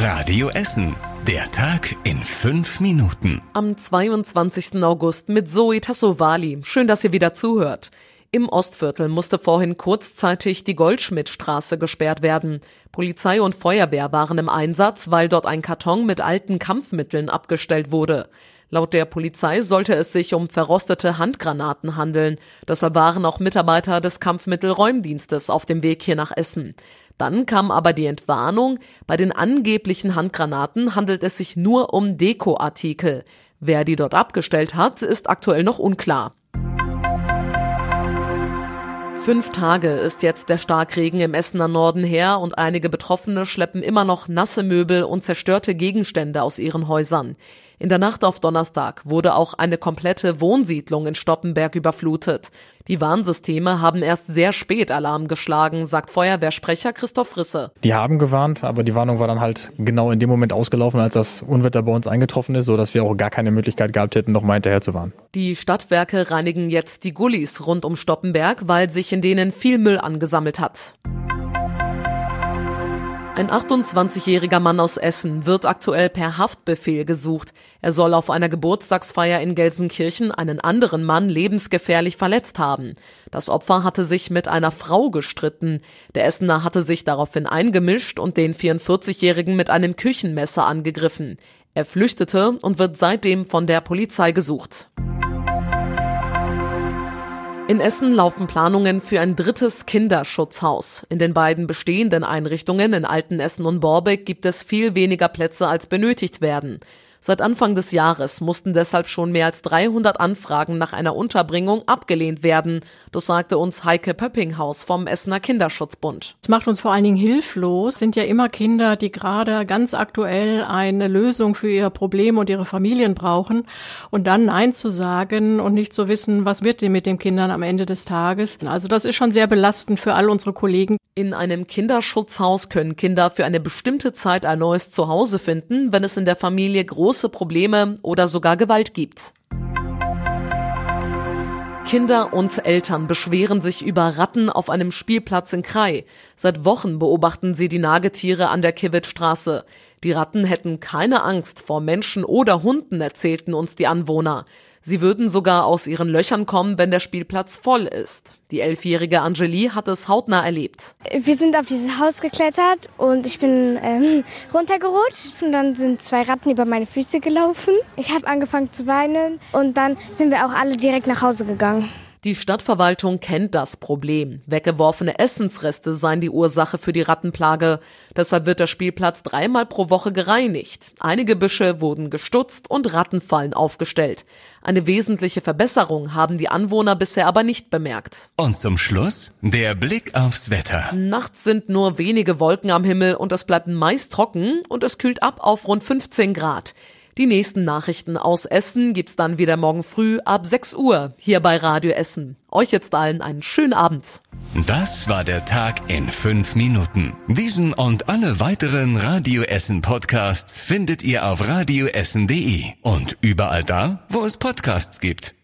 Radio Essen. Der Tag in fünf Minuten. Am 22. August mit Zoe Tassovali. Schön, dass ihr wieder zuhört. Im Ostviertel musste vorhin kurzzeitig die Goldschmidtstraße gesperrt werden. Polizei und Feuerwehr waren im Einsatz, weil dort ein Karton mit alten Kampfmitteln abgestellt wurde. Laut der Polizei sollte es sich um verrostete Handgranaten handeln. Deshalb waren auch Mitarbeiter des Kampfmittelräumdienstes auf dem Weg hier nach Essen. Dann kam aber die Entwarnung, bei den angeblichen Handgranaten handelt es sich nur um Dekoartikel. Wer die dort abgestellt hat, ist aktuell noch unklar. Fünf Tage ist jetzt der Starkregen im Essener Norden her und einige Betroffene schleppen immer noch nasse Möbel und zerstörte Gegenstände aus ihren Häusern. In der Nacht auf Donnerstag wurde auch eine komplette Wohnsiedlung in Stoppenberg überflutet. Die Warnsysteme haben erst sehr spät Alarm geschlagen, sagt Feuerwehrsprecher Christoph Risse. Die haben gewarnt, aber die Warnung war dann halt genau in dem Moment ausgelaufen, als das Unwetter bei uns eingetroffen ist, sodass wir auch gar keine Möglichkeit gehabt hätten, noch mal hinterher zu warnen. Die Stadtwerke reinigen jetzt die Gullis rund um Stoppenberg, weil sich in denen viel Müll angesammelt hat. Ein 28-jähriger Mann aus Essen wird aktuell per Haftbefehl gesucht. Er soll auf einer Geburtstagsfeier in Gelsenkirchen einen anderen Mann lebensgefährlich verletzt haben. Das Opfer hatte sich mit einer Frau gestritten. Der Essener hatte sich daraufhin eingemischt und den 44-jährigen mit einem Küchenmesser angegriffen. Er flüchtete und wird seitdem von der Polizei gesucht. In Essen laufen Planungen für ein drittes Kinderschutzhaus. In den beiden bestehenden Einrichtungen in Altenessen und Borbeck gibt es viel weniger Plätze als benötigt werden. Seit Anfang des Jahres mussten deshalb schon mehr als 300 Anfragen nach einer Unterbringung abgelehnt werden. Das sagte uns Heike Pöppinghaus vom Essener Kinderschutzbund. Es macht uns vor allen Dingen hilflos. Es sind ja immer Kinder, die gerade ganz aktuell eine Lösung für ihr Problem und ihre Familien brauchen. Und dann Nein zu sagen und nicht zu wissen, was wird denn mit den Kindern am Ende des Tages. Also das ist schon sehr belastend für all unsere Kollegen. In einem Kinderschutzhaus können Kinder für eine bestimmte Zeit ein neues Zuhause finden, wenn es in der Familie große Probleme oder sogar Gewalt gibt. Kinder und Eltern beschweren sich über Ratten auf einem Spielplatz in Krai. Seit Wochen beobachten sie die Nagetiere an der Kiewitstraße. Die Ratten hätten keine Angst vor Menschen oder Hunden, erzählten uns die Anwohner. Sie würden sogar aus ihren Löchern kommen, wenn der Spielplatz voll ist. Die elfjährige Angelie hat es hautnah erlebt. Wir sind auf dieses Haus geklettert und ich bin ähm, runtergerutscht und dann sind zwei Ratten über meine Füße gelaufen. Ich habe angefangen zu weinen und dann sind wir auch alle direkt nach Hause gegangen. Die Stadtverwaltung kennt das Problem. Weggeworfene Essensreste seien die Ursache für die Rattenplage. Deshalb wird der Spielplatz dreimal pro Woche gereinigt. Einige Büsche wurden gestutzt und Rattenfallen aufgestellt. Eine wesentliche Verbesserung haben die Anwohner bisher aber nicht bemerkt. Und zum Schluss der Blick aufs Wetter. Nachts sind nur wenige Wolken am Himmel und es bleibt meist trocken und es kühlt ab auf rund 15 Grad. Die nächsten Nachrichten aus Essen gibt's dann wieder morgen früh ab 6 Uhr hier bei Radio Essen. Euch jetzt allen einen schönen Abend. Das war der Tag in fünf Minuten. Diesen und alle weiteren Radio Essen Podcasts findet ihr auf radioessen.de und überall da, wo es Podcasts gibt.